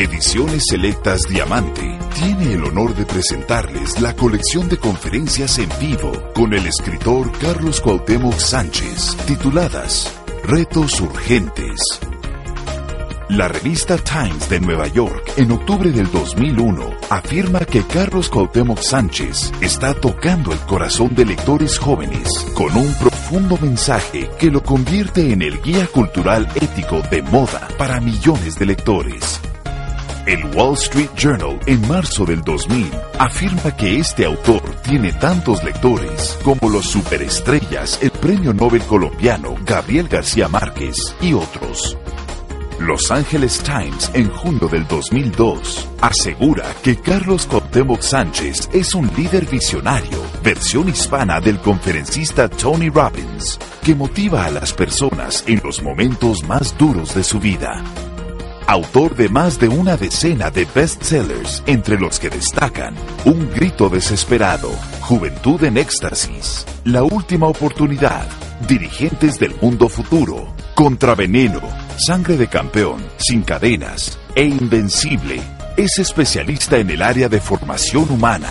Ediciones Selectas Diamante tiene el honor de presentarles la colección de conferencias en vivo con el escritor Carlos Cuauhtémoc Sánchez, tituladas Retos Urgentes. La revista Times de Nueva York, en octubre del 2001, afirma que Carlos Cuauhtémoc Sánchez está tocando el corazón de lectores jóvenes con un profundo mensaje que lo convierte en el guía cultural ético de moda para millones de lectores. El Wall Street Journal en marzo del 2000 afirma que este autor tiene tantos lectores como los superestrellas, el premio Nobel colombiano Gabriel García Márquez y otros. Los Angeles Times en junio del 2002 asegura que Carlos Cuauhtémoc Sánchez es un líder visionario, versión hispana del conferencista Tony Robbins, que motiva a las personas en los momentos más duros de su vida autor de más de una decena de bestsellers, entre los que destacan Un grito desesperado, Juventud en éxtasis, La última oportunidad, Dirigentes del mundo futuro, Contraveneno, Sangre de campeón, Sin cadenas e Invencible. Es especialista en el área de formación humana.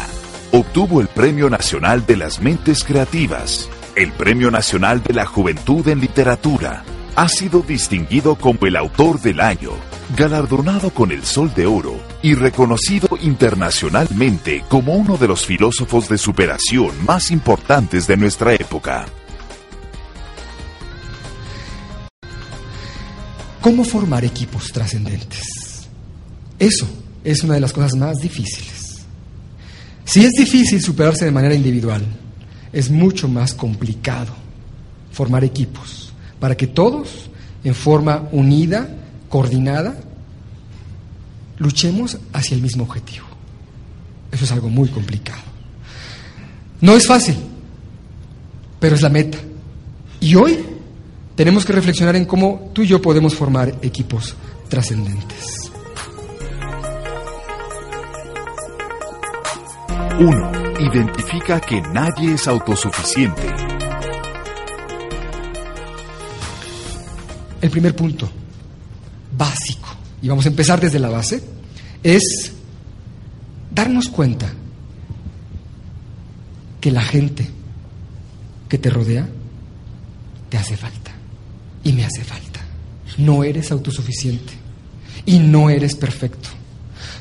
Obtuvo el Premio Nacional de las Mentes Creativas, el Premio Nacional de la Juventud en Literatura, ha sido distinguido como el autor del año, galardonado con el Sol de Oro y reconocido internacionalmente como uno de los filósofos de superación más importantes de nuestra época. ¿Cómo formar equipos trascendentes? Eso es una de las cosas más difíciles. Si es difícil superarse de manera individual, es mucho más complicado formar equipos para que todos, en forma unida, coordinada, luchemos hacia el mismo objetivo. Eso es algo muy complicado. No es fácil, pero es la meta. Y hoy tenemos que reflexionar en cómo tú y yo podemos formar equipos trascendentes. Uno, identifica que nadie es autosuficiente El primer punto, básico, y vamos a empezar desde la base, es darnos cuenta que la gente que te rodea te hace falta y me hace falta. No eres autosuficiente y no eres perfecto.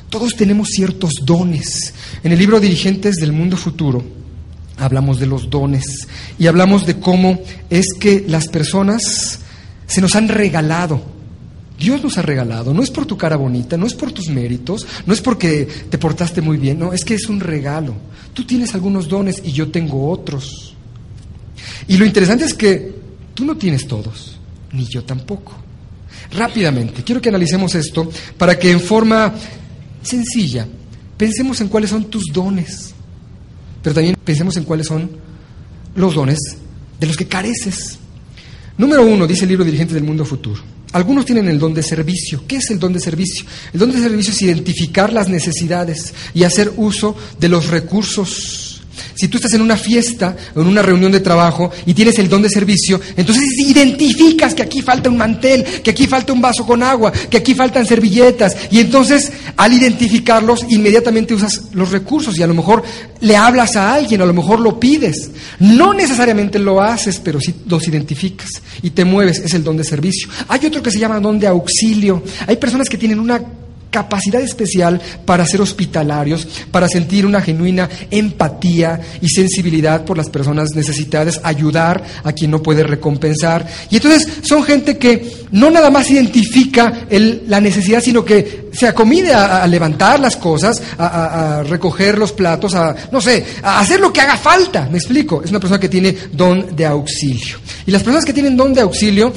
Todos tenemos ciertos dones. En el libro Dirigentes del Mundo Futuro hablamos de los dones y hablamos de cómo es que las personas se nos han regalado. Dios nos ha regalado. No es por tu cara bonita, no es por tus méritos, no es porque te portaste muy bien, no, es que es un regalo. Tú tienes algunos dones y yo tengo otros. Y lo interesante es que tú no tienes todos, ni yo tampoco. Rápidamente, quiero que analicemos esto para que en forma sencilla pensemos en cuáles son tus dones, pero también pensemos en cuáles son los dones de los que careces. Número uno, dice el libro Dirigentes del Mundo Futuro. Algunos tienen el don de servicio. ¿Qué es el don de servicio? El don de servicio es identificar las necesidades y hacer uso de los recursos si tú estás en una fiesta o en una reunión de trabajo y tienes el don de servicio, entonces identificas que aquí falta un mantel, que aquí falta un vaso con agua, que aquí faltan servilletas. Y entonces al identificarlos, inmediatamente usas los recursos y a lo mejor le hablas a alguien, a lo mejor lo pides. No necesariamente lo haces, pero sí los identificas y te mueves. Es el don de servicio. Hay otro que se llama don de auxilio. Hay personas que tienen una capacidad especial para ser hospitalarios, para sentir una genuina empatía y sensibilidad por las personas necesitadas, ayudar a quien no puede recompensar. Y entonces son gente que no nada más identifica la necesidad, sino que se acomide a, levantar las cosas, a, a, recoger los platos, a, no sé, a hacer lo que haga falta. Me explico. Es una persona que tiene don de auxilio. Y las personas que tienen don de auxilio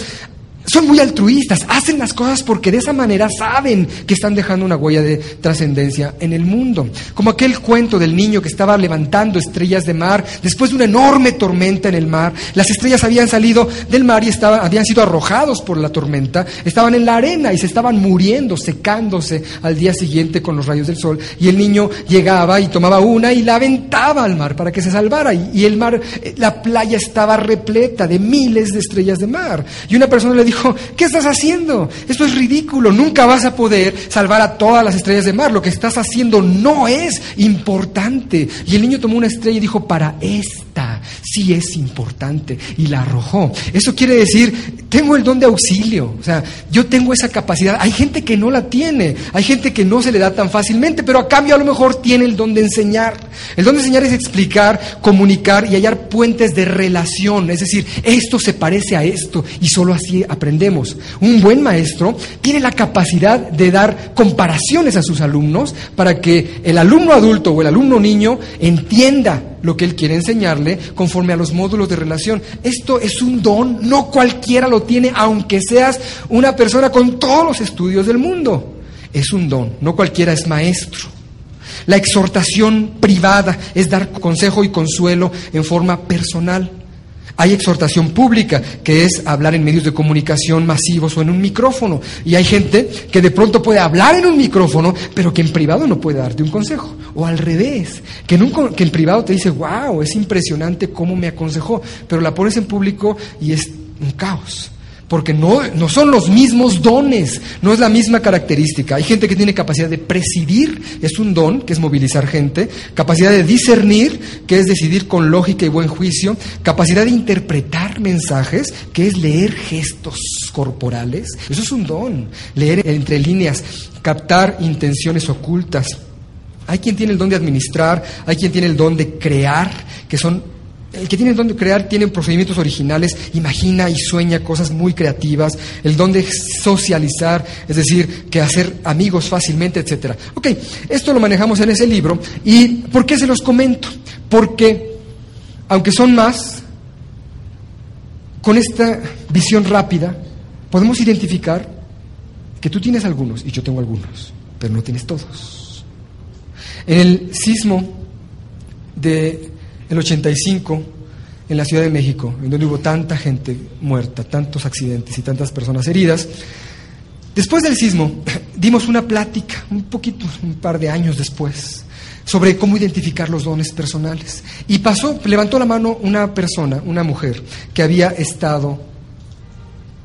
son muy altruistas, hacen las cosas porque de esa manera saben que están dejando una huella de trascendencia en el mundo. Como aquel cuento del niño que estaba levantando estrellas de mar después de una enorme tormenta en el mar. Las estrellas habían salido del mar y estaban, habían sido arrojados por la tormenta, estaban en la arena y se estaban muriendo, secándose al día siguiente con los rayos del sol. Y el niño llegaba y tomaba una y la aventaba al mar para que se salvara. Y, el mar, eh, la playa estaba repleta de miles de estrellas de mar. Y una persona le dijo, dijo, ¿qué estás haciendo? Esto es ridículo, nunca vas a poder salvar a todas las estrellas de mar, lo que estás haciendo no es importante. Y el niño tomó una estrella y dijo, para esta sí es importante, y la arrojó. Eso quiere decir, tengo el don de auxilio, o sea, yo tengo esa capacidad. Hay gente que no la tiene, hay gente que no se le da tan fácilmente, pero a cambio a lo mejor tiene el don de enseñar. El don de enseñar es explicar, comunicar y hallar puentes de relación, es decir, esto se parece a esto y solo así aprendemos. Un buen maestro tiene la capacidad de dar comparaciones a sus alumnos para que el alumno adulto o el alumno niño entienda lo que él quiere enseñarle conforme a los módulos de relación. Esto es un don, no cualquiera lo tiene, aunque seas una persona con todos los estudios del mundo. Es un don, no cualquiera es maestro. La exhortación privada es dar consejo y consuelo en forma personal. Hay exhortación pública, que es hablar en medios de comunicación masivos o en un micrófono. Y hay gente que de pronto puede hablar en un micrófono, pero que en privado no puede darte un consejo. O al revés, que en, en privado te dice, wow, es impresionante cómo me aconsejó, pero la pones en público y es un caos porque no, no, son los mismos dones, no es la misma característica. Hay gente que tiene capacidad de presidir, es un don, que es movilizar gente, capacidad de discernir, que es decidir con lógica y buen juicio, capacidad de interpretar mensajes, que es leer gestos corporales, eso es un don, leer entre líneas, captar intenciones ocultas. Hay quien tiene el don de administrar, hay quien tiene el don de crear, que son el que tiene el don de crear tiene procedimientos originales, imagina y sueña cosas muy creativas, el don de socializar, es decir, que hacer amigos fácilmente, etc. Ok, esto lo manejamos en ese libro. ¿Y por qué se los comento? Porque, aunque son más, con esta visión rápida, podemos identificar que tú tienes algunos y yo tengo algunos, pero no tienes todos. En el sismo de el 85 en la Ciudad de México, en donde hubo tanta gente muerta, tantos accidentes y tantas personas heridas. Después del sismo dimos una plática, un poquito, un par de años después, sobre cómo identificar los dones personales. Y pasó, levantó la mano una persona, una mujer, que había estado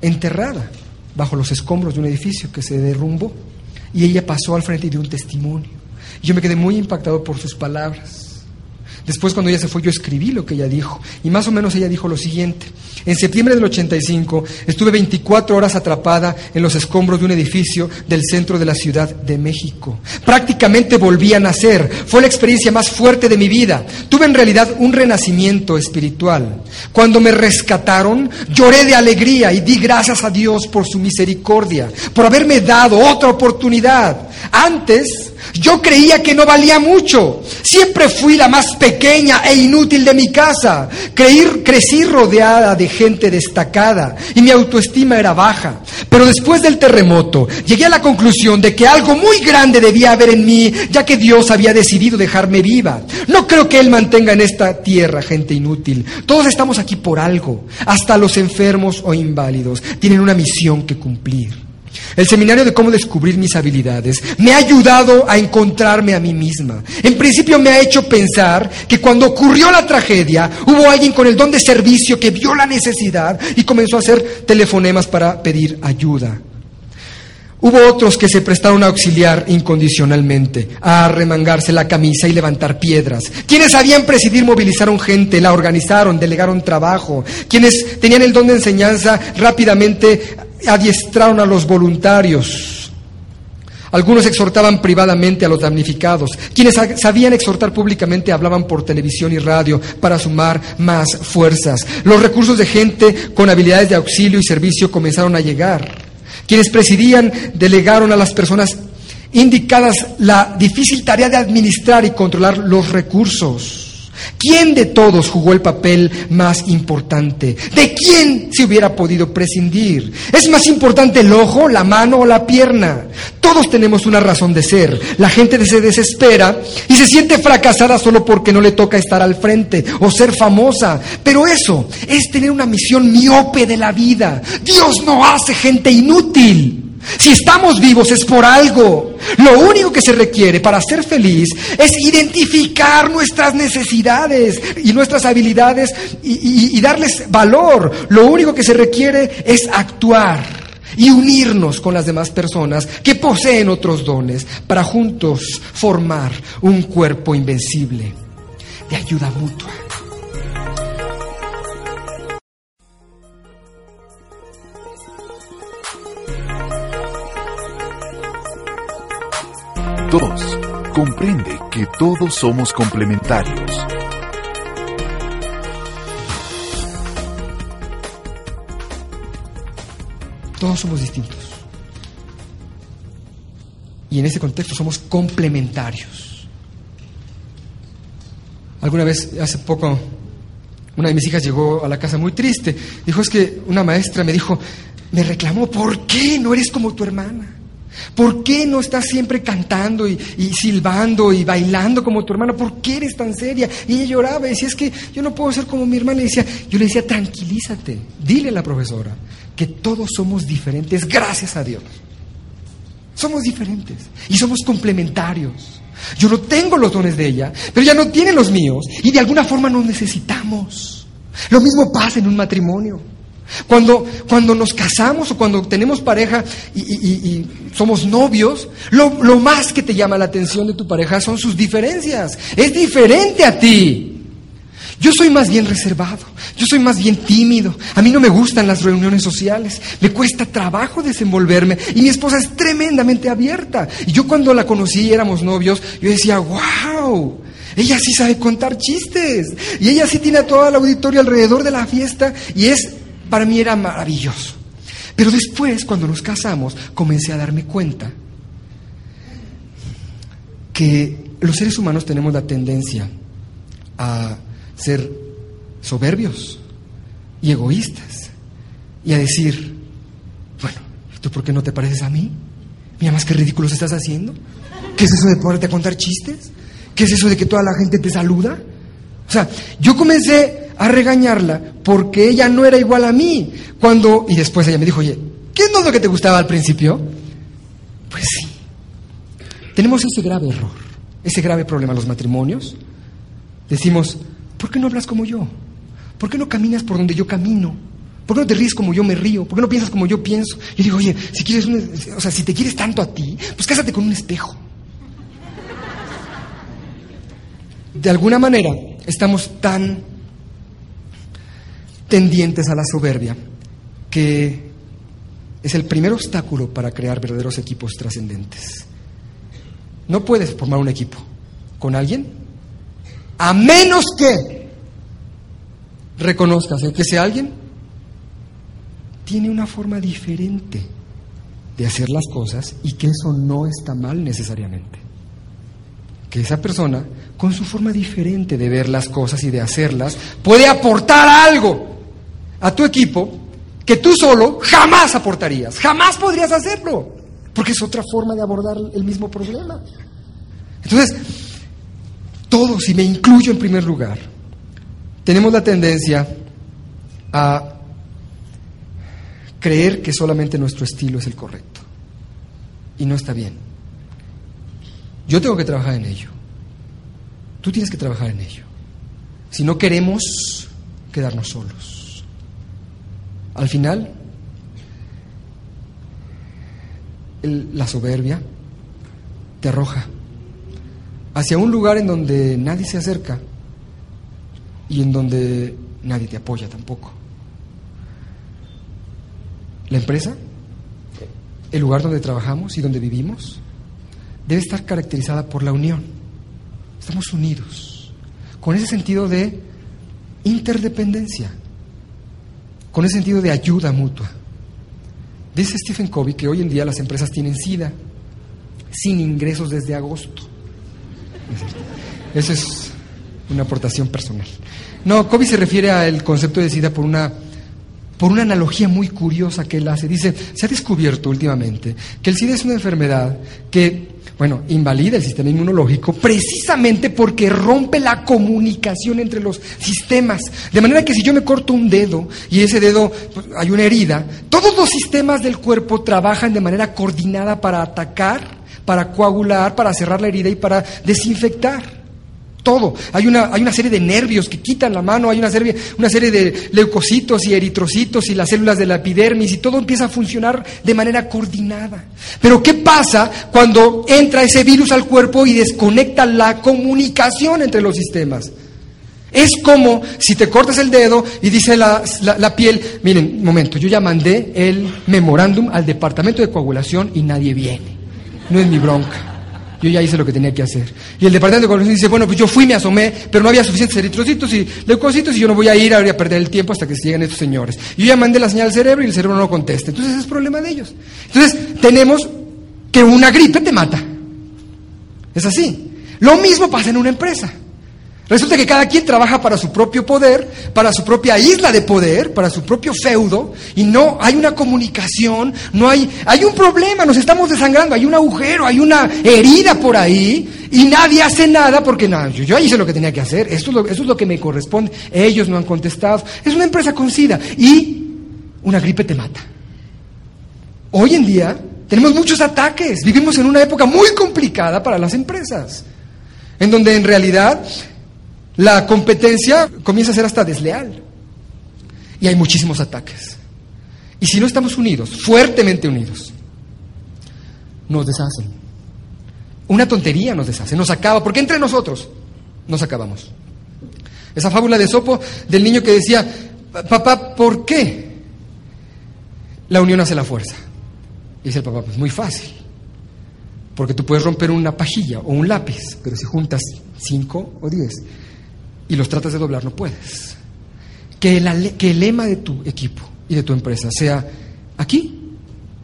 enterrada bajo los escombros de un edificio que se derrumbó. Y ella pasó al frente y dio un testimonio. Y yo me quedé muy impactado por sus palabras. Después, cuando ella se fue, yo escribí lo que ella dijo. Y más o menos ella dijo lo siguiente. En septiembre del 85 estuve 24 horas atrapada en los escombros de un edificio del centro de la Ciudad de México. Prácticamente volví a nacer. Fue la experiencia más fuerte de mi vida. Tuve en realidad un renacimiento espiritual. Cuando me rescataron, lloré de alegría y di gracias a Dios por su misericordia, por haberme dado otra oportunidad. Antes, yo creía que no valía mucho. Siempre fui la más pequeña e inútil de mi casa. Creí, crecí rodeada de gente destacada y mi autoestima era baja. Pero después del terremoto llegué a la conclusión de que algo muy grande debía haber en mí, ya que Dios había decidido dejarme viva. No creo que Él mantenga en esta tierra gente inútil. Todos estamos aquí por algo. Hasta los enfermos o inválidos tienen una misión que cumplir. El seminario de cómo descubrir mis habilidades me ha ayudado a encontrarme a mí misma. En principio me ha hecho pensar que cuando ocurrió la tragedia hubo alguien con el don de servicio que vio la necesidad y comenzó a hacer telefonemas para pedir ayuda. Hubo otros que se prestaron a auxiliar incondicionalmente, a remangarse la camisa y levantar piedras. Quienes sabían presidir movilizaron gente, la organizaron, delegaron trabajo. Quienes tenían el don de enseñanza rápidamente adiestraron a los voluntarios. Algunos exhortaban privadamente a los damnificados. Quienes sabían exhortar públicamente hablaban por televisión y radio para sumar más fuerzas. Los recursos de gente con habilidades de auxilio y servicio comenzaron a llegar. Quienes presidían delegaron a las personas indicadas la difícil tarea de administrar y controlar los recursos. ¿Quién de todos jugó el papel más importante? ¿De quién se hubiera podido prescindir? ¿Es más importante el ojo, la mano o la pierna? Todos tenemos una razón de ser. La gente se desespera y se siente fracasada solo porque no le toca estar al frente o ser famosa. Pero eso es tener una misión miope de la vida. Dios no hace gente inútil. Si estamos vivos es por algo. Lo único que se requiere para ser feliz es identificar nuestras necesidades y nuestras habilidades y, darles valor. Lo único que se requiere es actuar y unirnos con las demás personas que poseen otros dones para juntos formar un cuerpo invencible de ayuda mutua. Dos, comprende que todos somos complementarios. Todos somos distintos. Y en ese contexto somos complementarios. Alguna vez, hace poco, una de mis hijas llegó a la casa muy triste. Dijo, es que una maestra me dijo, me reclamó, ¿por qué no eres como tu hermana? ¿Por qué no estás siempre cantando y, silbando y bailando como tu hermana? ¿Por qué eres tan seria? Y ella lloraba y decía, es que yo no puedo ser como mi hermana. Y decía, yo le decía, tranquilízate, dile a la profesora que todos somos diferentes, gracias a Dios. Somos diferentes y somos complementarios. Yo no tengo los dones de ella, pero ella no tiene los míos y de alguna forma nos necesitamos. Lo mismo pasa en un matrimonio. Cuando, cuando nos casamos o cuando tenemos pareja y, somos novios, lo, lo, más que te llama la atención de tu pareja son sus diferencias. Es diferente a ti. Yo soy más bien reservado, yo soy más bien tímido. A mí no me gustan las reuniones sociales, me cuesta trabajo desenvolverme y mi esposa es tremendamente abierta. Y yo cuando la conocí y éramos novios, yo decía, wow, ella sí sabe contar chistes y ella sí tiene a toda la auditorio alrededor de la fiesta y es para mí era maravilloso. Pero después, cuando nos casamos, comencé a darme cuenta que los seres humanos tenemos la tendencia a ser soberbios y egoístas y a decir, bueno, ¿tú por qué no te pareces a mí? Mira más qué ridículos estás haciendo. ¿Qué es eso de poderte a contar chistes? ¿Qué es eso de que toda la gente te saluda? O sea, yo comencé a regañarla porque ella no era igual a mí. Cuando, y después ella me dijo, oye, ¿qué es lo que te gustaba al principio? Pues sí. Tenemos ese grave error, ese grave problema los matrimonios. Decimos, ¿por qué no hablas como yo? ¿Por qué no caminas por donde yo camino? ¿Por qué no te ríes como yo me río? ¿Por qué no piensas como yo pienso? Yo digo, oye, si quieres, o sea, si te quieres tanto a ti, pues cásate con un espejo. De alguna manera, estamos tan tendientes a la soberbia, que es el primer obstáculo para crear verdaderos equipos trascendentes. No puedes formar un equipo con alguien a menos que reconozcas que ese alguien tiene una forma diferente de hacer las cosas y que eso no está mal necesariamente. Que esa persona, con su forma diferente de ver las cosas y de hacerlas, puede aportar algo a tu equipo que tú solo jamás aportarías, jamás podrías hacerlo, porque es otra forma de abordar el mismo problema. Entonces, todos, y me incluyo en primer lugar, tenemos la tendencia a creer que solamente nuestro estilo es el correcto. Y no está bien. Yo tengo que trabajar en ello. Tú tienes que trabajar en ello. Si no queremos quedarnos solos. Al final, la soberbia te arroja hacia un lugar en donde nadie se acerca y en donde nadie te apoya tampoco. La empresa, el lugar donde trabajamos y donde vivimos, debe estar caracterizada por la unión. Estamos unidos, con ese sentido de interdependencia, con ese sentido de ayuda mutua. Dice Stephen Covey que hoy en día las empresas tienen SIDA sin ingresos desde agosto. Esa es una aportación personal. No, Covey se refiere al concepto de SIDA por una, por una analogía muy curiosa que él hace. Dice, se ha descubierto últimamente que el SIDA es una enfermedad que bueno, invalida el sistema inmunológico precisamente porque rompe la comunicación entre los sistemas. De manera que si yo me corto un dedo y ese dedo pues, hay una herida, todos los sistemas del cuerpo trabajan de manera coordinada para atacar, para coagular, para cerrar la herida y para desinfectar todo. Hay una, hay una serie de nervios que quitan la mano, hay una serie, una serie de leucocitos y eritrocitos y las células de la epidermis y todo empieza a funcionar de manera coordinada. Pero ¿qué pasa cuando entra ese virus al cuerpo y desconecta la comunicación entre los sistemas? Es como si te cortas el dedo y dice la, la, piel, miren, momento, yo ya mandé el memorándum al departamento de coagulación y nadie viene. No es mi bronca. Yo ya hice lo que tenía que hacer. Y el departamento de coagulación dice, bueno, pues yo fui, me asomé, pero no había suficientes eritrocitos y leucocitos y yo no voy a ir a perder el tiempo hasta que lleguen estos señores. Yo ya mandé la señal al cerebro y el cerebro no contesta. Entonces ese es problema de ellos. Entonces tenemos que una gripe te mata. Es así. Lo mismo pasa en una empresa. Resulta que cada quien trabaja para su propio poder, para su propia isla de poder, para su propio feudo, y no hay una comunicación, no hay, hay un problema, nos estamos desangrando, hay un agujero, hay una herida por ahí, y nadie hace nada porque nada, yo, yo hice lo que tenía que hacer, esto es lo, eso es lo que me corresponde, ellos no han contestado, es una empresa con y una gripe te mata. Hoy en día tenemos muchos ataques, vivimos en una época muy complicada para las empresas, en donde en realidad la competencia comienza a ser hasta desleal. Y hay muchísimos ataques. Y si no estamos unidos, fuertemente unidos, nos deshacen. Una tontería nos deshace, nos acaba, porque entre nosotros nos acabamos. Esa fábula de Sopo del niño que decía, papá, ¿por qué la unión hace la fuerza? Y dice el papá, pues muy fácil. Porque tú puedes romper una pajilla o un lápiz, pero si juntas cinco o diez, y los tratas de doblar, no puedes. Que, el lema de tu equipo y de tu empresa sea, aquí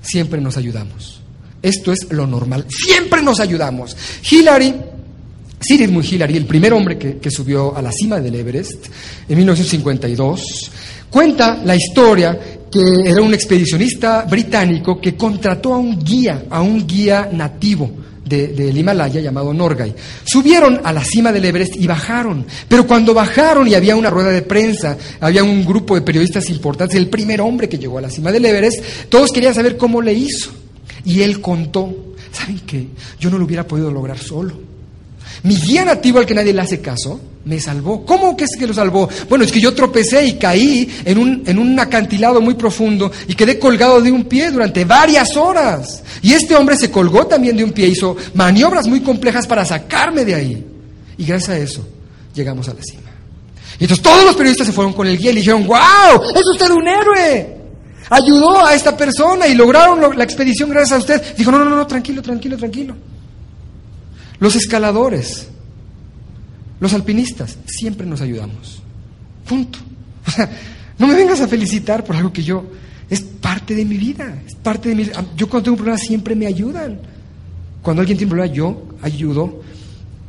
siempre nos ayudamos. Esto es lo normal, siempre nos ayudamos. Hillary, muy Hillary, el primer hombre que, que subió a la cima del Everest en 1952, cuenta la historia que era un expedicionista británico que contrató a un guía, a un guía nativo del Himalaya llamado Norgay. Subieron a la cima del Everest y bajaron. Pero cuando bajaron y había una rueda de prensa, había un grupo de periodistas importantes, el primer hombre que llegó a la cima del Everest, todos querían saber cómo le hizo. Y él contó, ¿saben qué? Yo no lo hubiera podido lograr solo. Mi guía nativo al que nadie le hace caso me salvó. ¿Cómo que es que lo salvó? Bueno, es que yo tropecé y caí en un, en un acantilado muy profundo y quedé colgado de un pie durante varias horas. Y este hombre se colgó también de un pie, hizo maniobras muy complejas para sacarme de ahí. Y gracias a eso llegamos a la cima. Y entonces todos los periodistas se fueron con el guía y le dijeron, wow, es usted un héroe. Ayudó a esta persona y lograron la expedición gracias a usted. Dijo, no, no, no, tranquilo, tranquilo, tranquilo. Los escaladores, los alpinistas, siempre nos ayudamos. Punto. O sea, no me vengas a felicitar por algo que yo es parte de mi vida, es parte de mi yo cuando tengo un problema siempre me ayudan. Cuando alguien tiene un problema yo ayudo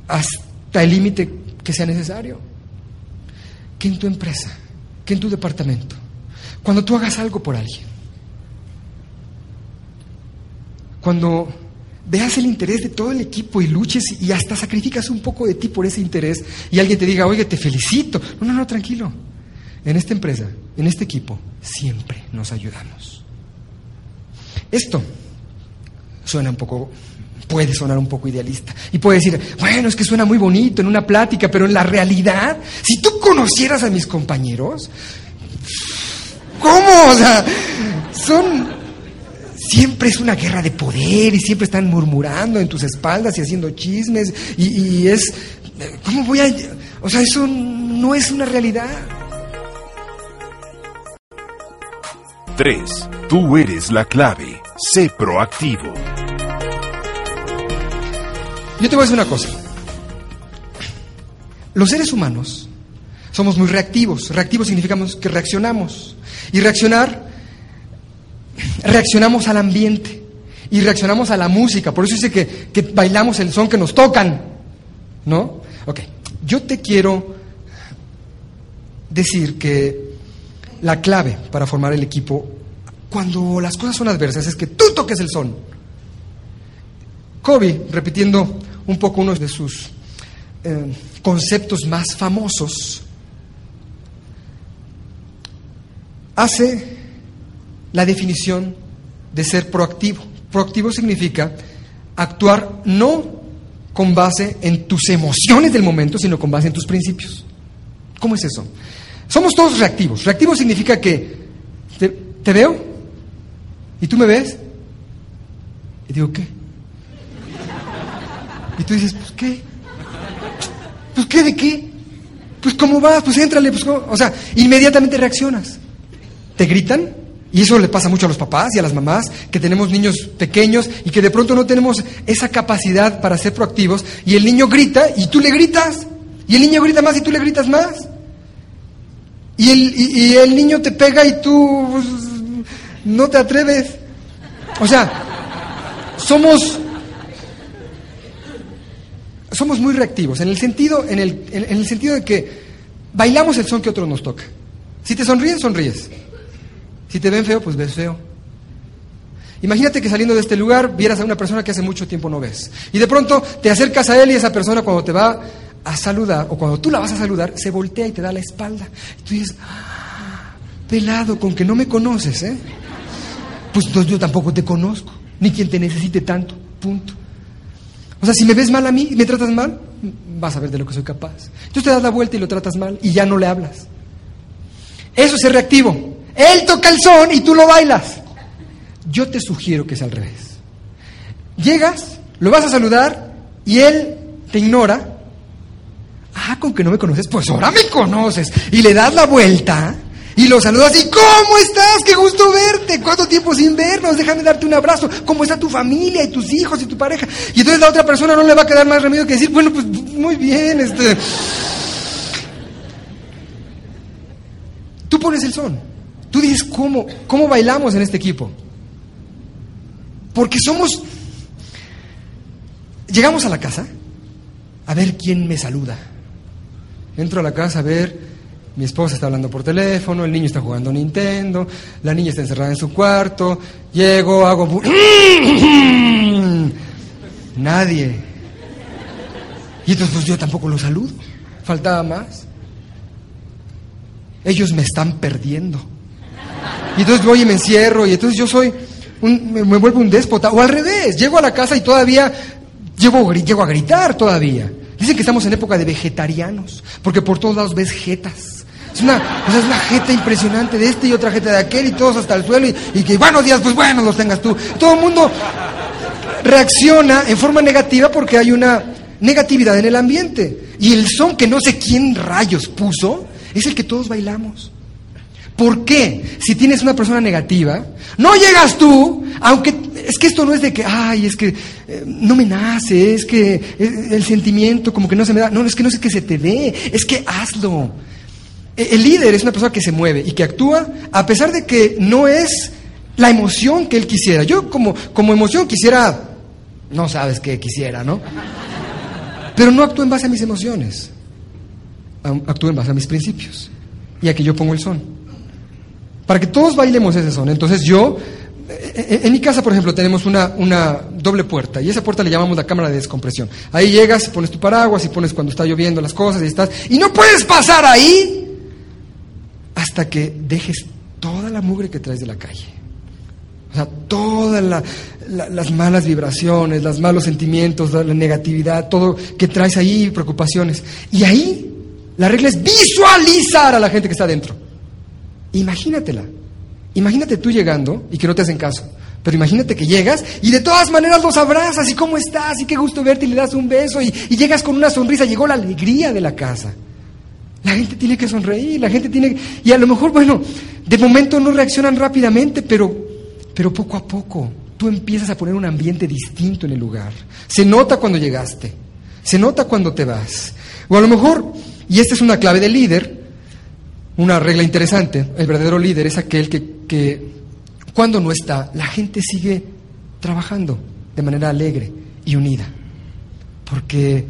hasta el límite que sea necesario. Que en tu empresa, que en tu departamento, cuando tú hagas algo por alguien, cuando veas el interés de todo el equipo y luches y hasta sacrificas un poco de ti por ese interés y alguien te diga, oye, te felicito. No, no, no, tranquilo. En esta empresa, en este equipo, siempre nos ayudamos. Esto suena un poco, puede sonar un poco idealista. Y puede decir, bueno, es que suena muy bonito en una plática, pero en la realidad, si tú conocieras a mis compañeros, ¿cómo? O sea, son siempre es una guerra de poder y siempre están murmurando en tus espaldas y haciendo chismes y, es, ¿cómo voy a...? O sea, eso no es una realidad. 3. Tú eres la clave. Sé proactivo. Yo te voy a decir una cosa. Los seres humanos somos muy reactivos. Reactivos significamos que reaccionamos. Y reaccionar, reaccionamos al ambiente. Y reaccionamos a la música. Por eso dice que, que bailamos el son que nos tocan. ¿No? Ok. Yo te quiero decir que la clave para formar el equipo, cuando las cosas son adversas, es que tú toques el son. Kobe, repitiendo un poco uno de sus eh, conceptos más famosos, hace la definición de ser proactivo. Proactivo significa actuar no con base en tus emociones del momento, sino con base en tus principios. ¿Cómo es eso? Somos todos reactivos. Reactivo significa que te, veo y tú me ves y digo, ¿qué? Y tú dices, pues qué. Pues qué de qué. Pues cómo vas, pues éntrale, pues cómo? o sea, inmediatamente reaccionas. Te gritan y eso le pasa mucho a los papás y a las mamás, que tenemos niños pequeños y que de pronto no tenemos esa capacidad para ser proactivos y el niño grita y tú le gritas y el niño grita más y tú le gritas más. Y el, y, el niño te pega y tú pues, no te atreves. O sea, somos somos muy reactivos, en el, sentido, en, el, en el sentido de que bailamos el son que otro nos toca. Si te sonríes, sonríes. Si te ven feo, pues ves feo. Imagínate que saliendo de este lugar vieras a una persona que hace mucho tiempo no ves. Y de pronto te acercas a él y esa persona cuando te va a saludar, o cuando tú la vas a saludar, se voltea y te da la espalda. Y tú dices, ah, pelado, con que no me conoces, ¿eh? Pues entonces yo tampoco te conozco, ni quien te necesite tanto, punto. O sea, si me ves mal a mí y me tratas mal, vas a ver de lo que soy capaz. Entonces te das la vuelta y lo tratas mal y ya no le hablas. Eso es ser reactivo. Él toca el son y tú lo bailas. Yo te sugiero que sea al revés. Llegas, lo vas a saludar y él te ignora. Ah, con que no me conoces, pues ahora me conoces. Y le das la vuelta y lo saludas y ¿cómo estás? Qué gusto verte. ¿Cuánto tiempo sin vernos? Déjame darte un abrazo. ¿Cómo está tu familia y tus hijos y tu pareja? Y entonces la otra persona no le va a quedar más remedio que decir, bueno, pues muy bien, este. Tú pones el son. Tú dices, ¿cómo, cómo bailamos en este equipo? Porque somos... Llegamos a la casa a ver quién me saluda. Entro a la casa a ver mi esposa está hablando por teléfono, el niño está jugando Nintendo, la niña está encerrada en su cuarto, llego, hago... Nadie. Y entonces pues yo tampoco lo saludo. Faltaba más. Ellos me están perdiendo. Y entonces voy y me encierro y entonces yo soy, un, me, vuelvo un déspota. O al revés, llego a la casa y todavía llego, a gritar todavía. Dicen que estamos en época de vegetarianos, porque por todos lados ves jetas. Es una, es una jeta impresionante de este y otra jeta de aquel y todos hasta el suelo y, que buenos días, pues bueno, los tengas tú. Todo el mundo reacciona en forma negativa porque hay una negatividad en el ambiente. Y el son que no sé quién rayos puso es el que todos bailamos. ¿Por qué? Si tienes una persona negativa, no llegas tú, aunque es que esto no es de que, ay, es que eh, no me nace, es que eh, el sentimiento como que no se me da, no, es que no es que se te dé, es que hazlo. El líder es una persona que se mueve y que actúa a pesar de que no es la emoción que él quisiera. Yo como, como emoción quisiera, no sabes qué quisiera, ¿no? Pero no actúo en base a mis emociones, actúo en base a mis principios y a que yo pongo el son. Para que todos bailemos ese son. Entonces yo, en mi casa, por ejemplo, tenemos una, una doble puerta y esa puerta le llamamos la cámara de descompresión. Ahí llegas, pones tu paraguas y pones cuando está lloviendo las cosas y estás... Y no puedes pasar ahí hasta que dejes toda la mugre que traes de la calle. O sea, todas las malas vibraciones, los malos sentimientos, la, negatividad, todo que traes ahí, preocupaciones. Y ahí la regla es visualizar a la gente que está dentro. Imagínatela. Imagínate tú llegando y que no te hacen caso. Pero imagínate que llegas y de todas maneras los abrazas y cómo estás y qué gusto verte y le das un beso y llegas con una sonrisa. Llegó la alegría de la casa. La gente tiene que sonreír, la gente tiene Y a lo mejor, bueno, de momento no reaccionan rápidamente, pero, pero poco a poco, tú empiezas a poner un ambiente distinto en el lugar. Se nota cuando llegaste, se nota cuando te vas. O a lo mejor, y esta es una clave del líder, una regla interesante, el verdadero líder es aquel que, que cuando no está, la gente sigue trabajando de manera alegre y unida, porque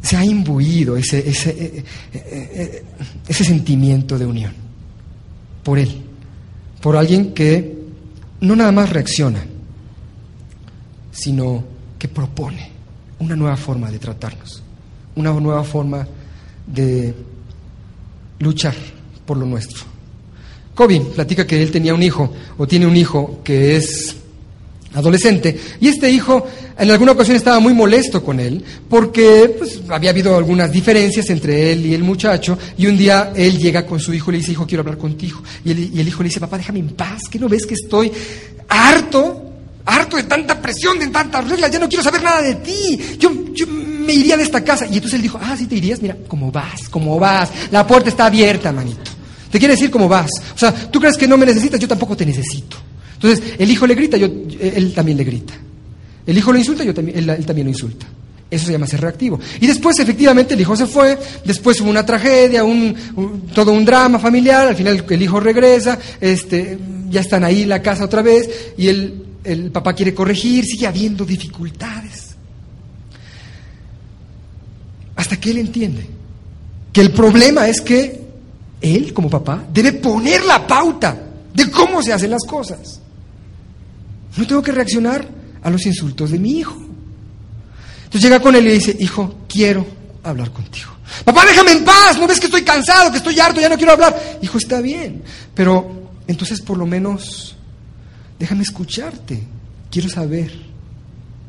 se ha imbuido ese, ese, eh, eh, eh, ese sentimiento de unión por él, por alguien que no nada más reacciona, sino que propone una nueva forma de tratarnos, una nueva forma de luchar por lo nuestro. Kobe platica que él tenía un hijo, o tiene un hijo que es adolescente, y este hijo en alguna ocasión estaba muy molesto con él, porque pues, había habido algunas diferencias entre él y el muchacho, y un día él llega con su hijo y le dice, hijo, quiero hablar contigo. Y el, y el hijo le dice, papá, déjame en paz, que no ves que estoy harto harto de tanta presión, de tantas reglas, ya no quiero saber nada de ti. Yo, yo me iría de esta casa. Y entonces él dijo, ah, sí te irías, mira, ¿cómo vas? ¿Cómo vas? La puerta está abierta, manito. Te quiere decir cómo vas. O sea, tú crees que no me necesitas, yo tampoco te necesito. Entonces, el hijo le grita, yo, él también le grita. El hijo lo insulta, yo también, él, también lo insulta. Eso se llama ser reactivo. Y después, efectivamente, el hijo se fue, después hubo una tragedia, un, todo un drama familiar, al final el hijo regresa, este, ya están ahí en la casa otra vez, y el, el papá quiere corregir, sigue habiendo dificultades. Hasta que él entiende que el problema es que él, como papá, debe poner la pauta de cómo se hacen las cosas. No tengo que reaccionar a los insultos de mi hijo. Entonces llega con él y le dice, hijo, quiero hablar contigo. Papá, déjame en paz, no ves que estoy cansado, que estoy harto, ya no quiero hablar. Hijo, está bien, pero entonces por lo menos déjame escucharte. Quiero saber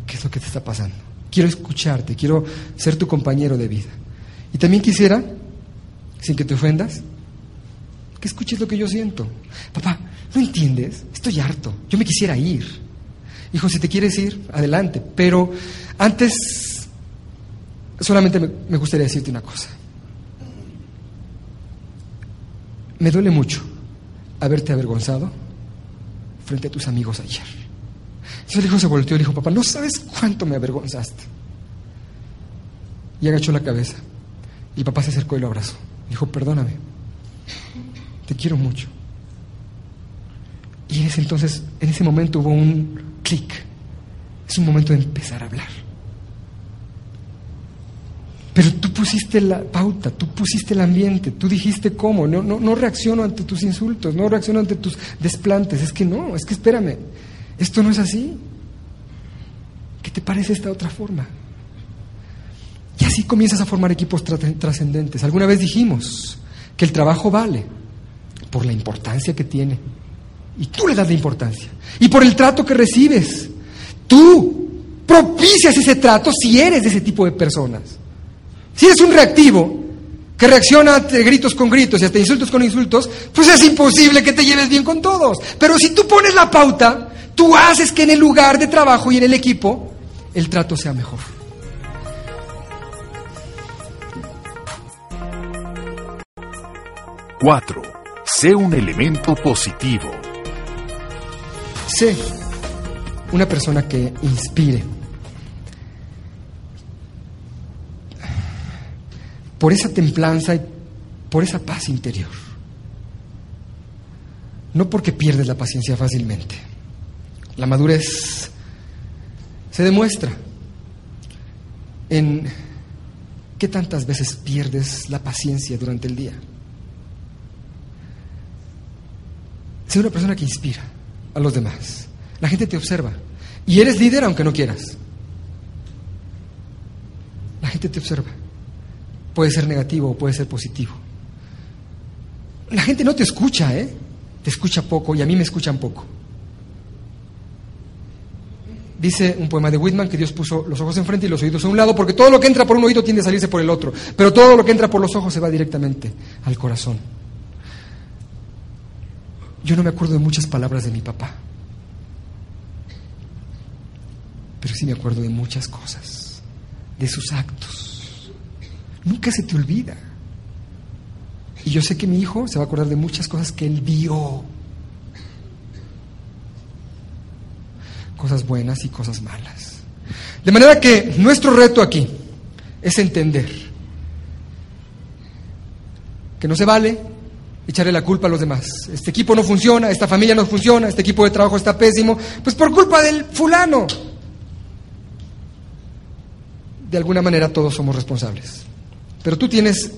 qué es lo que te está pasando. Quiero escucharte, quiero ser tu compañero de vida. Y también quisiera, sin que te ofendas, que escuches lo que yo siento. Papá, ¿no entiendes? Estoy harto, yo me quisiera ir. Hijo, si te quieres ir, adelante. Pero antes, solamente me, gustaría decirte una cosa. Me duele mucho haberte avergonzado frente a tus amigos ayer. Entonces el hijo se volteó y dijo, papá, no sabes cuánto me avergonzaste. Y agachó la cabeza. Y papá se acercó y lo abrazó. Dijo, perdóname, te quiero mucho. Y en ese entonces, en ese momento hubo un clic. Es un momento de empezar a hablar. Pero tú pusiste la pauta, tú pusiste el ambiente, tú dijiste cómo, no, no, no reacciono ante tus insultos, no reacciono ante tus desplantes. Es que no, es que espérame, esto no es así. ¿Qué te parece esta otra forma? Y así comienzas a formar equipos trascendentes. Alguna vez dijimos que el trabajo vale por la importancia que tiene. Y tú le das la importancia. Y por el trato que recibes. Tú propicias ese trato si eres de ese tipo de personas. Si eres un reactivo que reacciona ante gritos con gritos y hasta insultos con insultos, pues es imposible que te lleves bien con todos. Pero si tú pones la pauta, tú haces que en el lugar de trabajo y en el equipo el trato sea mejor. Cuatro. Sé un elemento positivo. Sé una persona que inspire. Por esa templanza y por esa paz interior. No porque pierdes la paciencia fácilmente. La madurez se demuestra en qué tantas veces pierdes la paciencia durante el día. Sé una persona que inspira a los demás. La gente te observa. Y eres líder aunque no quieras. La gente te observa. Puede ser negativo o puede ser positivo. La gente no te escucha, ¿eh? Te escucha poco y a mí me escuchan poco. Dice un poema de Whitman que Dios puso los ojos enfrente y los oídos a un lado, porque todo lo que entra por un oído tiende a salirse por el otro, pero todo lo que entra por los ojos se va directamente al corazón. Yo no me acuerdo de muchas palabras de mi papá, pero sí me acuerdo de muchas cosas, de sus actos. Nunca se te olvida. Y yo sé que mi hijo se va a acordar de muchas cosas que él vio. cosas buenas y cosas malas. De manera que nuestro reto aquí es entender que no se vale echarle la culpa a los demás. Este equipo no funciona, esta familia no funciona, este equipo de trabajo está pésimo, pues por culpa del fulano. De alguna manera todos somos responsables. Pero tú tienes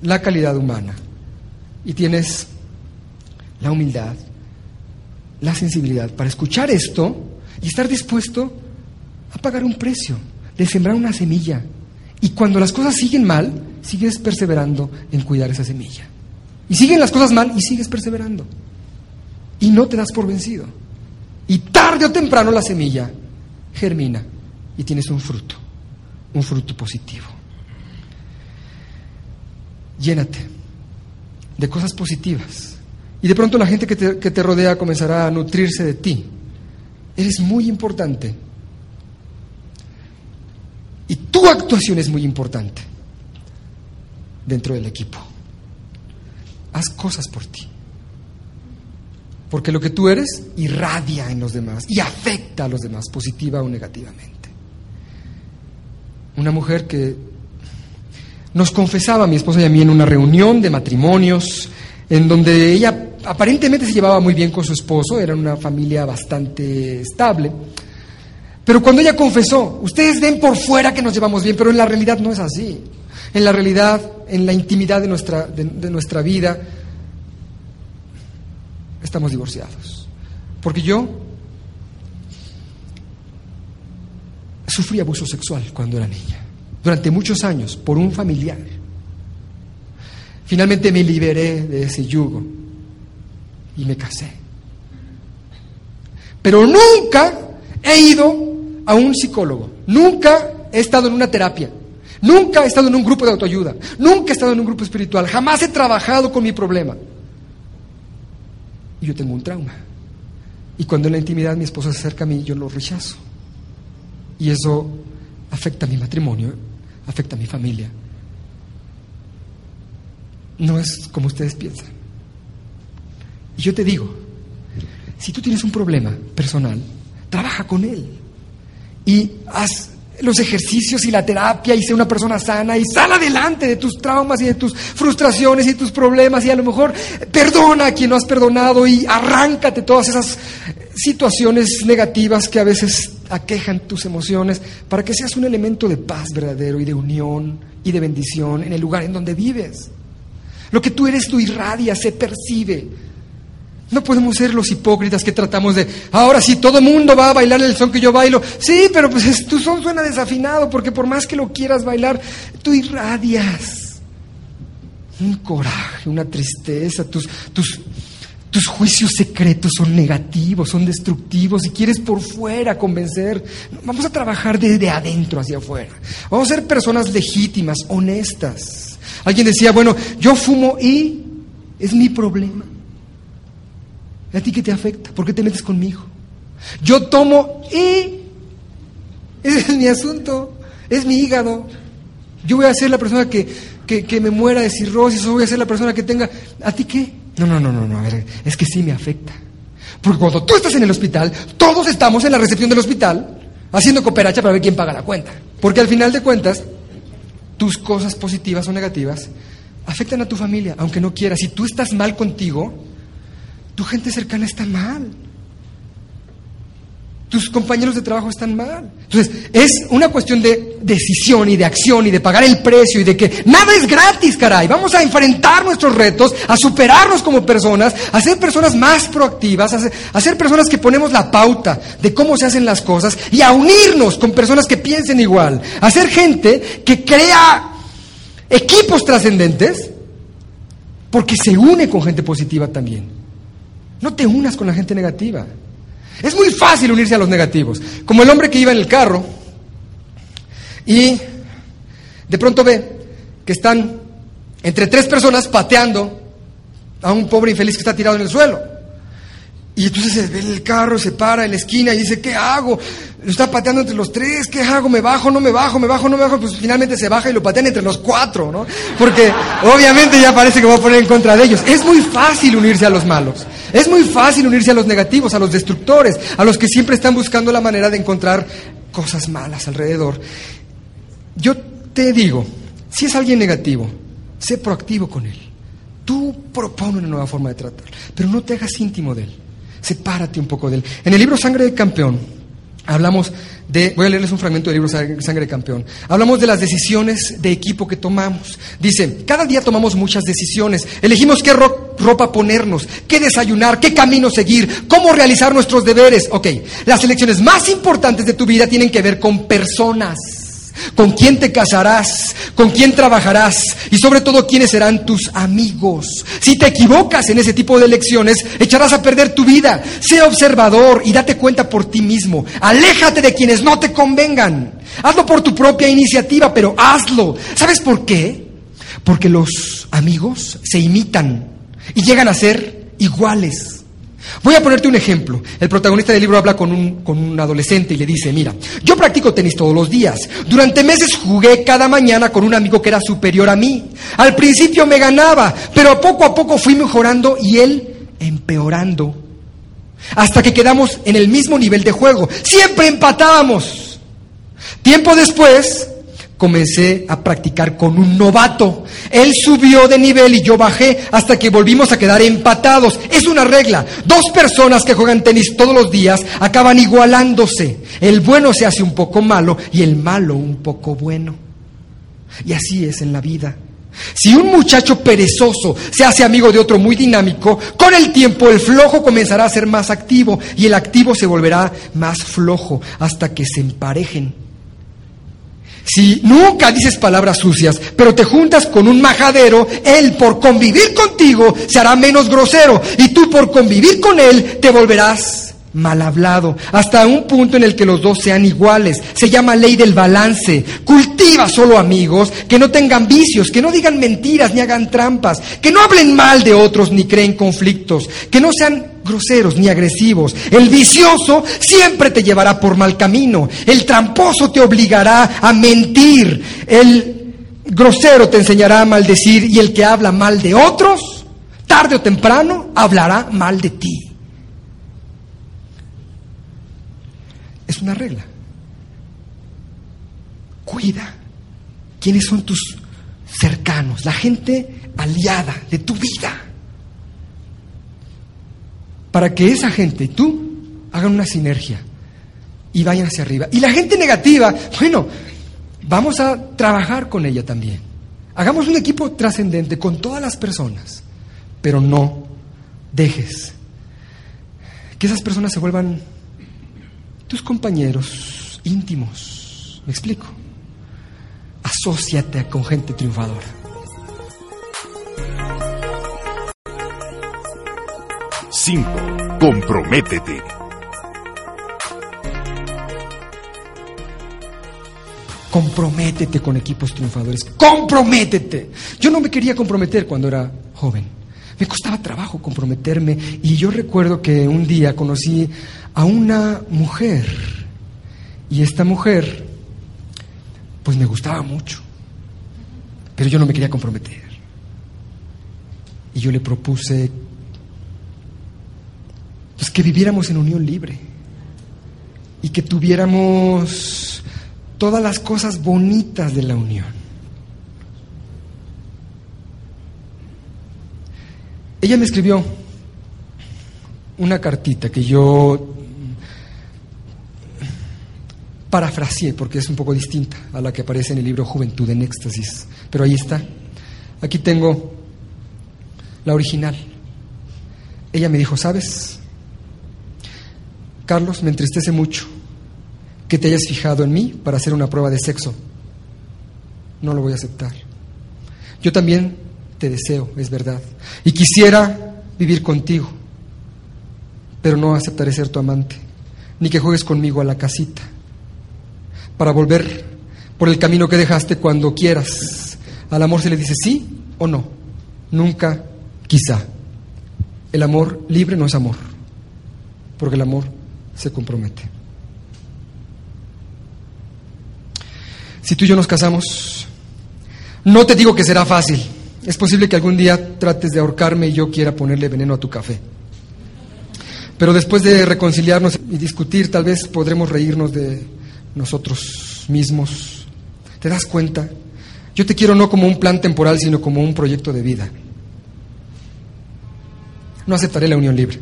la calidad humana y tienes la humildad, la sensibilidad para escuchar esto y estar dispuesto a pagar un precio, de sembrar una semilla. Y cuando las cosas siguen mal, sigues perseverando en cuidar esa semilla. Y siguen las cosas mal y sigues perseverando. Y no te das por vencido. Y tarde o temprano la semilla germina y tienes un fruto, un fruto positivo. Llénate de cosas positivas. Y de pronto la gente que te, que te rodea comenzará a nutrirse de ti. Eres muy importante. Y tu actuación es muy importante dentro del equipo. Haz cosas por ti. Porque lo que tú eres irradia en los demás y afecta a los demás, positiva o negativamente. Una mujer que nos confesaba mi esposa y a mí en una reunión de matrimonios, en donde ella aparentemente se llevaba muy bien con su esposo, era una familia bastante estable. Pero cuando ella confesó, ustedes ven por fuera que nos llevamos bien, pero en la realidad no es así. En la realidad, en la intimidad de nuestra, de, nuestra vida, estamos divorciados. Porque yo sufrí abuso sexual cuando era niña, durante muchos años, por un familiar. Finalmente me liberé de ese yugo y me casé. Pero nunca he ido a un psicólogo, nunca he estado en una terapia, nunca he estado en un grupo de autoayuda, nunca he estado en un grupo espiritual, jamás he trabajado con mi problema. Y yo tengo un trauma. Y cuando en la intimidad mi esposa se acerca a mí, yo lo rechazo. Y eso afecta a mi matrimonio, afecta a mi familia. No es como ustedes piensan. Y yo te digo, si tú tienes un problema personal, trabaja con él. Y haz los ejercicios y la terapia y sé una persona sana y sal adelante de tus traumas y de tus frustraciones y tus problemas y a lo mejor perdona a quien no has perdonado y arráncate todas esas situaciones negativas que a veces aquejan tus emociones para que seas un elemento de paz verdadero y de unión y de bendición en el lugar en donde vives. Lo que tú eres lo irradia, se percibe. No podemos ser los hipócritas que tratamos de, ahora sí, todo mundo va a bailar el son que yo bailo. Sí, pero pues es, tu son suena desafinado porque por más que lo quieras bailar, tú irradias un coraje, una tristeza, tus, tus, tus juicios secretos son negativos, son destructivos y quieres por fuera convencer. Vamos a trabajar desde adentro hacia afuera. Vamos a ser personas legítimas, honestas. Alguien decía, bueno, yo fumo y es mi problema. ¿A ti qué te afecta? ¿Por qué te metes conmigo? Yo tomo y ese es mi asunto, es mi hígado. Yo voy a ser la persona que, que, me muera de cirrosis o voy a ser la persona que tenga... ¿A ti qué? No, no, no, no, no, es que sí me afecta. Porque cuando tú estás en el hospital, todos estamos en la recepción del hospital haciendo cooperacha para ver quién paga la cuenta. Porque al final de cuentas, tus cosas positivas o negativas afectan a tu familia, aunque no quieras. Si tú estás mal contigo, tu gente cercana está mal. Tus compañeros de trabajo están mal. Entonces, es una cuestión de decisión y de acción y de pagar el precio y de que nada es gratis, caray. Vamos a enfrentar nuestros retos, a superarnos como personas, a ser personas más proactivas, a ser, personas que ponemos la pauta de cómo se hacen las cosas y a unirnos con personas que piensen igual. A ser gente que crea equipos trascendentes porque se une con gente positiva también. No te unas con la gente negativa. Es muy fácil unirse a los negativos. Como el hombre que iba en el carro y de pronto ve que están entre tres personas pateando a un pobre infeliz que está tirado en el suelo. Y entonces se ve el carro, se para en la esquina y dice, ¿qué hago? Lo está pateando entre los tres, ¿qué hago? ¿Me bajo? ¿No me bajo? ¿Me bajo? ¿No me bajo? Pues finalmente se baja y lo patean entre los cuatro, ¿no? Porque obviamente ya parece que va a poner en contra de ellos. Es muy fácil unirse a los malos. Es muy fácil unirse a los negativos, a los destructores, a los que siempre están buscando la manera de encontrar cosas malas alrededor. Yo te digo, si es alguien negativo, sé proactivo con él. Tú propone una nueva forma de tratar, pero no te hagas íntimo de él. Sepárate un poco de él. En el libro Sangre de Campeón hablamos de, voy a leerles un fragmento del libro Sangre de Campeón, hablamos de las decisiones de equipo que tomamos. Dice, cada día tomamos muchas decisiones, elegimos qué ropa ponernos, qué desayunar, qué camino seguir, cómo realizar nuestros deberes. Ok, las elecciones más importantes de tu vida tienen que ver con personas con quién te casarás, con quién trabajarás y sobre todo quiénes serán tus amigos. Si te equivocas en ese tipo de elecciones, echarás a perder tu vida. Sé observador y date cuenta por ti mismo. Aléjate de quienes no te convengan. Hazlo por tu propia iniciativa, pero hazlo. ¿Sabes por qué? Porque los amigos se imitan y llegan a ser iguales. Voy a ponerte un ejemplo. El protagonista del libro habla con un, con un, adolescente y le dice, mira, yo practico tenis todos los días. Durante meses jugué cada mañana con un amigo que era superior a mí. Al principio me ganaba, pero poco a poco fui mejorando y él empeorando. Hasta que quedamos en el mismo nivel de juego. Siempre empatábamos. Tiempo después, comencé a practicar con un novato. Él subió de nivel y yo bajé hasta que volvimos a quedar empatados. Es una regla. Dos personas que juegan tenis todos los días acaban igualándose. El bueno se hace un poco malo y el malo un poco bueno. Y así es en la vida. Si un muchacho perezoso se hace amigo de otro muy dinámico, con el tiempo el flojo comenzará a ser más activo y el activo se volverá más flojo hasta que se emparejen. Si nunca dices palabras sucias, pero te juntas con un majadero, él por convivir contigo se hará menos grosero y tú por convivir con él te volverás mal hablado, hasta un punto en el que los dos sean iguales. Se llama ley del balance. Cultiva solo amigos que no tengan vicios, que no digan mentiras ni hagan trampas, que no hablen mal de otros ni creen conflictos, que no sean groseros ni agresivos. El vicioso siempre te llevará por mal camino. El tramposo te obligará a mentir. El grosero te enseñará a maldecir y el que habla mal de otros, tarde o temprano, hablará mal de ti. Es una regla. Cuida quiénes son tus cercanos, la gente aliada de tu vida. Para que esa gente y tú hagan una sinergia y vayan hacia arriba. Y la gente negativa, bueno, vamos a trabajar con ella también. Hagamos un equipo trascendente con todas las personas, pero no dejes que esas personas se vuelvan tus compañeros íntimos. ¿Me explico? Asociate con gente triunfadora. Cinco. Comprométete. Comprométete con equipos triunfadores. Comprométete. Yo no me quería comprometer cuando era joven. Me costaba trabajo comprometerme y yo recuerdo que un día conocí a una mujer y esta mujer pues me gustaba mucho, pero yo no me quería comprometer. Y yo le propuse que viviéramos en unión libre y que tuviéramos todas las cosas bonitas de la unión. Ella me escribió una cartita que yo parafraseé porque es un poco distinta a la que aparece en el libro Juventud en Éxtasis, pero ahí está. Aquí tengo la original. Ella me dijo, ¿sabes? Carlos, me entristece mucho que te hayas fijado en mí para hacer una prueba de sexo. No lo voy a aceptar. Yo también te deseo, es verdad. Y quisiera vivir contigo, pero no aceptaré ser tu amante, ni que juegues conmigo a la casita, para volver por el camino que dejaste cuando quieras. Al amor se le dice sí o no, nunca quizá. El amor libre no es amor. porque el amor se compromete. Si tú y yo nos casamos, no te digo que será fácil. Es posible que algún día trates de ahorcarme y yo quiera ponerle veneno a tu café. Pero después de reconciliarnos y discutir, tal vez podremos reírnos de nosotros mismos. ¿Te das cuenta? Yo te quiero no como un plan temporal, sino como un proyecto de vida. No aceptaré la unión libre.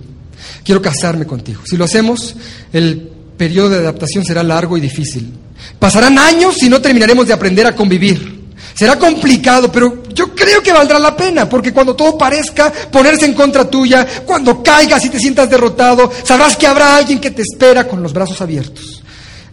Quiero casarme contigo. Si lo hacemos, el periodo de adaptación será largo y difícil. Pasarán años y no terminaremos de aprender a convivir. Será complicado, pero yo creo que valdrá la pena, porque cuando todo parezca ponerse en contra tuya, cuando caigas y te sientas derrotado, sabrás que habrá alguien que te espera con los brazos abiertos,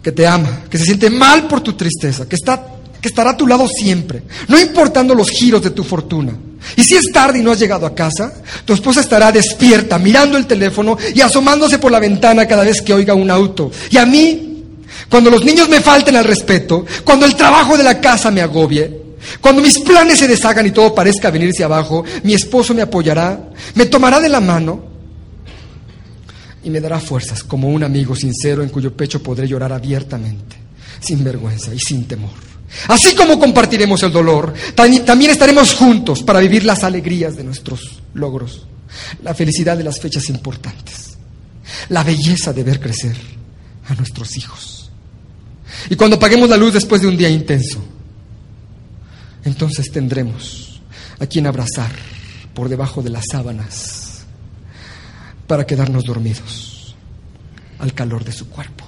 que te ama, que se siente mal por tu tristeza, que, está, que estará a tu lado siempre, no importando los giros de tu fortuna. Y si es tarde y no has llegado a casa, tu esposa estará despierta, mirando el teléfono y asomándose por la ventana cada vez que oiga un auto. Y a mí, cuando los niños me falten al respeto, cuando el trabajo de la casa me agobie, cuando mis planes se deshagan y todo parezca venirse abajo, mi esposo me apoyará, me tomará de la mano y me dará fuerzas como un amigo sincero en cuyo pecho podré llorar abiertamente, sin vergüenza y sin temor. Así como compartiremos el dolor, también estaremos juntos para vivir las alegrías de nuestros logros, la felicidad de las fechas importantes, la belleza de ver crecer a nuestros hijos. Y cuando apaguemos la luz después de un día intenso, entonces tendremos a quien abrazar por debajo de las sábanas para quedarnos dormidos al calor de su cuerpo.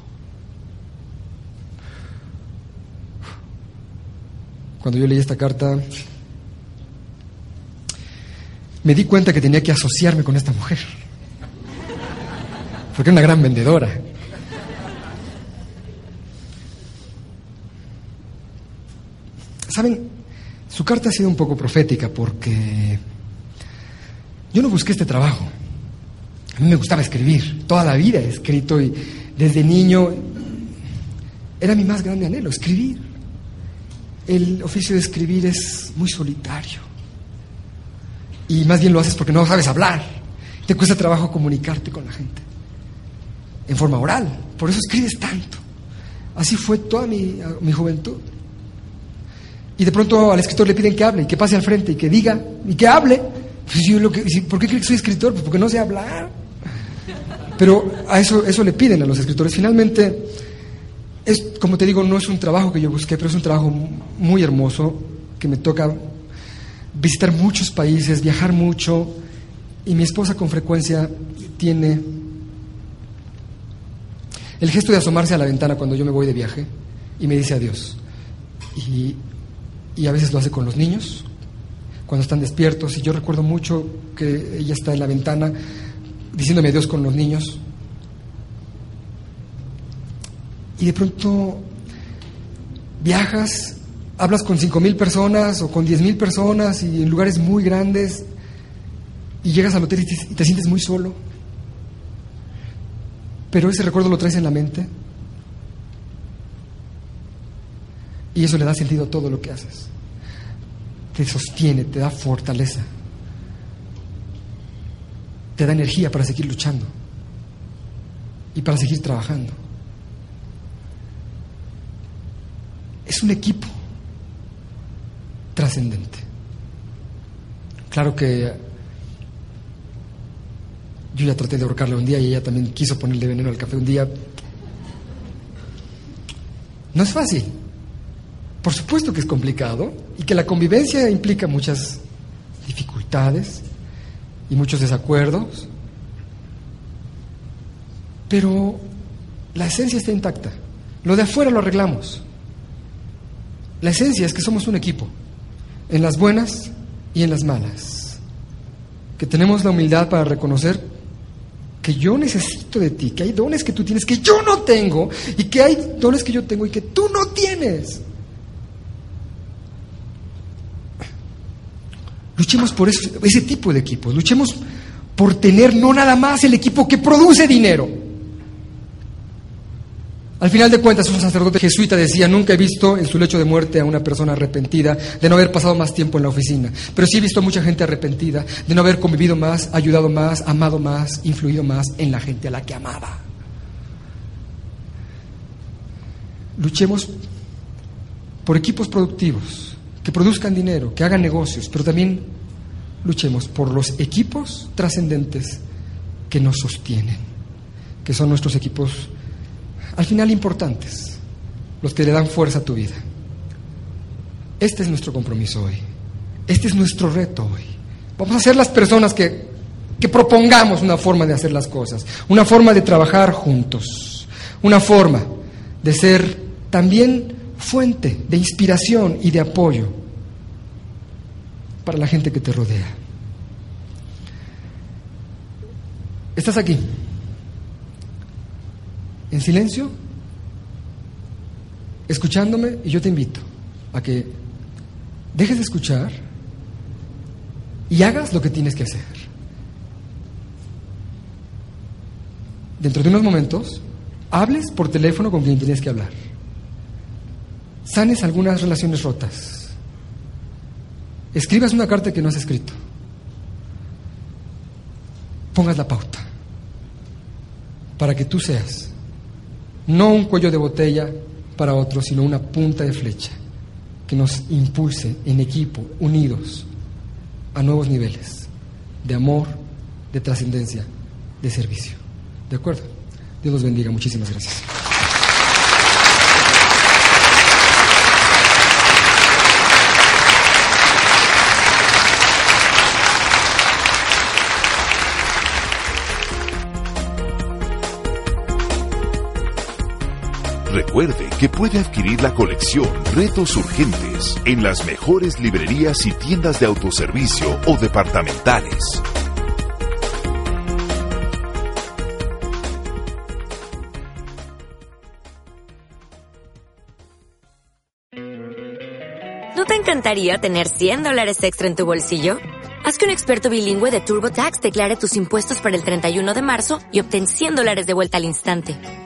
Cuando yo leí esta carta, me di cuenta que tenía que asociarme con esta mujer, porque es una gran vendedora. ¿Saben? Su carta ha sido un poco profética porque yo no busqué este trabajo. A mí me gustaba escribir, toda la vida he escrito y desde niño era mi más grande anhelo, escribir. El oficio de escribir es muy solitario y más bien lo haces porque no sabes hablar. Te cuesta trabajo comunicarte con la gente en forma oral, por eso escribes tanto. Así fue toda mi, mi juventud. Y de pronto al escritor le piden que hable, y que pase al frente, y que diga, y que hable. Pues yo lo que, ¿Por qué que soy escritor? Pues porque no sé hablar. Pero a eso, eso le piden a los escritores. Finalmente, es, como te digo, no es un trabajo que yo busqué, pero es un trabajo muy hermoso, que me toca visitar muchos países, viajar mucho, y mi esposa con frecuencia tiene el gesto de asomarse a la ventana cuando yo me voy de viaje y me dice adiós. Y y a veces lo hace con los niños, cuando están despiertos. Y yo recuerdo mucho que ella está en la ventana diciéndome adiós con los niños. Y de pronto viajas, hablas con cinco mil personas o con diez mil personas y en lugares muy grandes y llegas al hotel y te, y te sientes muy solo. Pero ese recuerdo lo traes en la mente Y eso le da sentido a todo lo que haces. Te sostiene, te da fortaleza. Te da energía para seguir luchando y para seguir trabajando. Es un equipo trascendente. Claro que yo ya traté de ahorcarle un día y ella también quiso ponerle veneno al café un día. No es fácil. Por supuesto que es complicado y que la convivencia implica muchas dificultades y muchos desacuerdos, pero la esencia está intacta. Lo de afuera lo arreglamos. La esencia es que somos un equipo, en las buenas y en las malas, que tenemos la humildad para reconocer que yo necesito de ti, que hay dones que tú tienes que yo no tengo y que hay dones que yo tengo y que tú no tienes. Luchemos por ese tipo de equipos. Luchemos por tener no nada más el equipo que produce dinero, Al final de cuentas, un sacerdote jesuita decía, nunca he visto en su lecho de muerte a una persona arrepentida de no haber pasado más tiempo en la oficina, pero sí he visto a mucha gente arrepentida de no haber convivido más, ayudado más, amado más, influido más en la gente a la que amaba. Luchemos por equipos productivos, que produzcan dinero, que hagan negocios, pero también luchemos por los equipos trascendentes que nos sostienen, que son nuestros equipos al final importantes, los que le dan fuerza a tu vida. Este es nuestro compromiso hoy, este es nuestro reto hoy. Vamos a ser las personas que, que propongamos una forma de hacer las cosas, una forma de trabajar juntos, una forma de ser también fuente de inspiración y de apoyo para la gente que te rodea. ¿Estás aquí? ¿En silencio? Escuchándome y yo te invito a que dejes de escuchar y hagas lo que tienes que hacer. Dentro de unos momentos, hables por teléfono con quien tienes que hablar sanes algunas relaciones rotas, escribas una carta que no has escrito, pongas la pauta para que tú seas no un cuello de botella para otros, sino una punta de flecha que nos impulse en equipo, unidos, a nuevos niveles de amor, de trascendencia, de servicio. ¿De acuerdo? Dios los bendiga. Muchísimas gracias. Recuerde que puede adquirir la colección Retos Urgentes en las mejores librerías y tiendas de autoservicio o departamentales. ¿No te encantaría tener 100 dólares extra en tu bolsillo? Haz que un experto bilingüe de TurboTax declare tus impuestos para el 31 de marzo y obtén 100 dólares de vuelta al instante.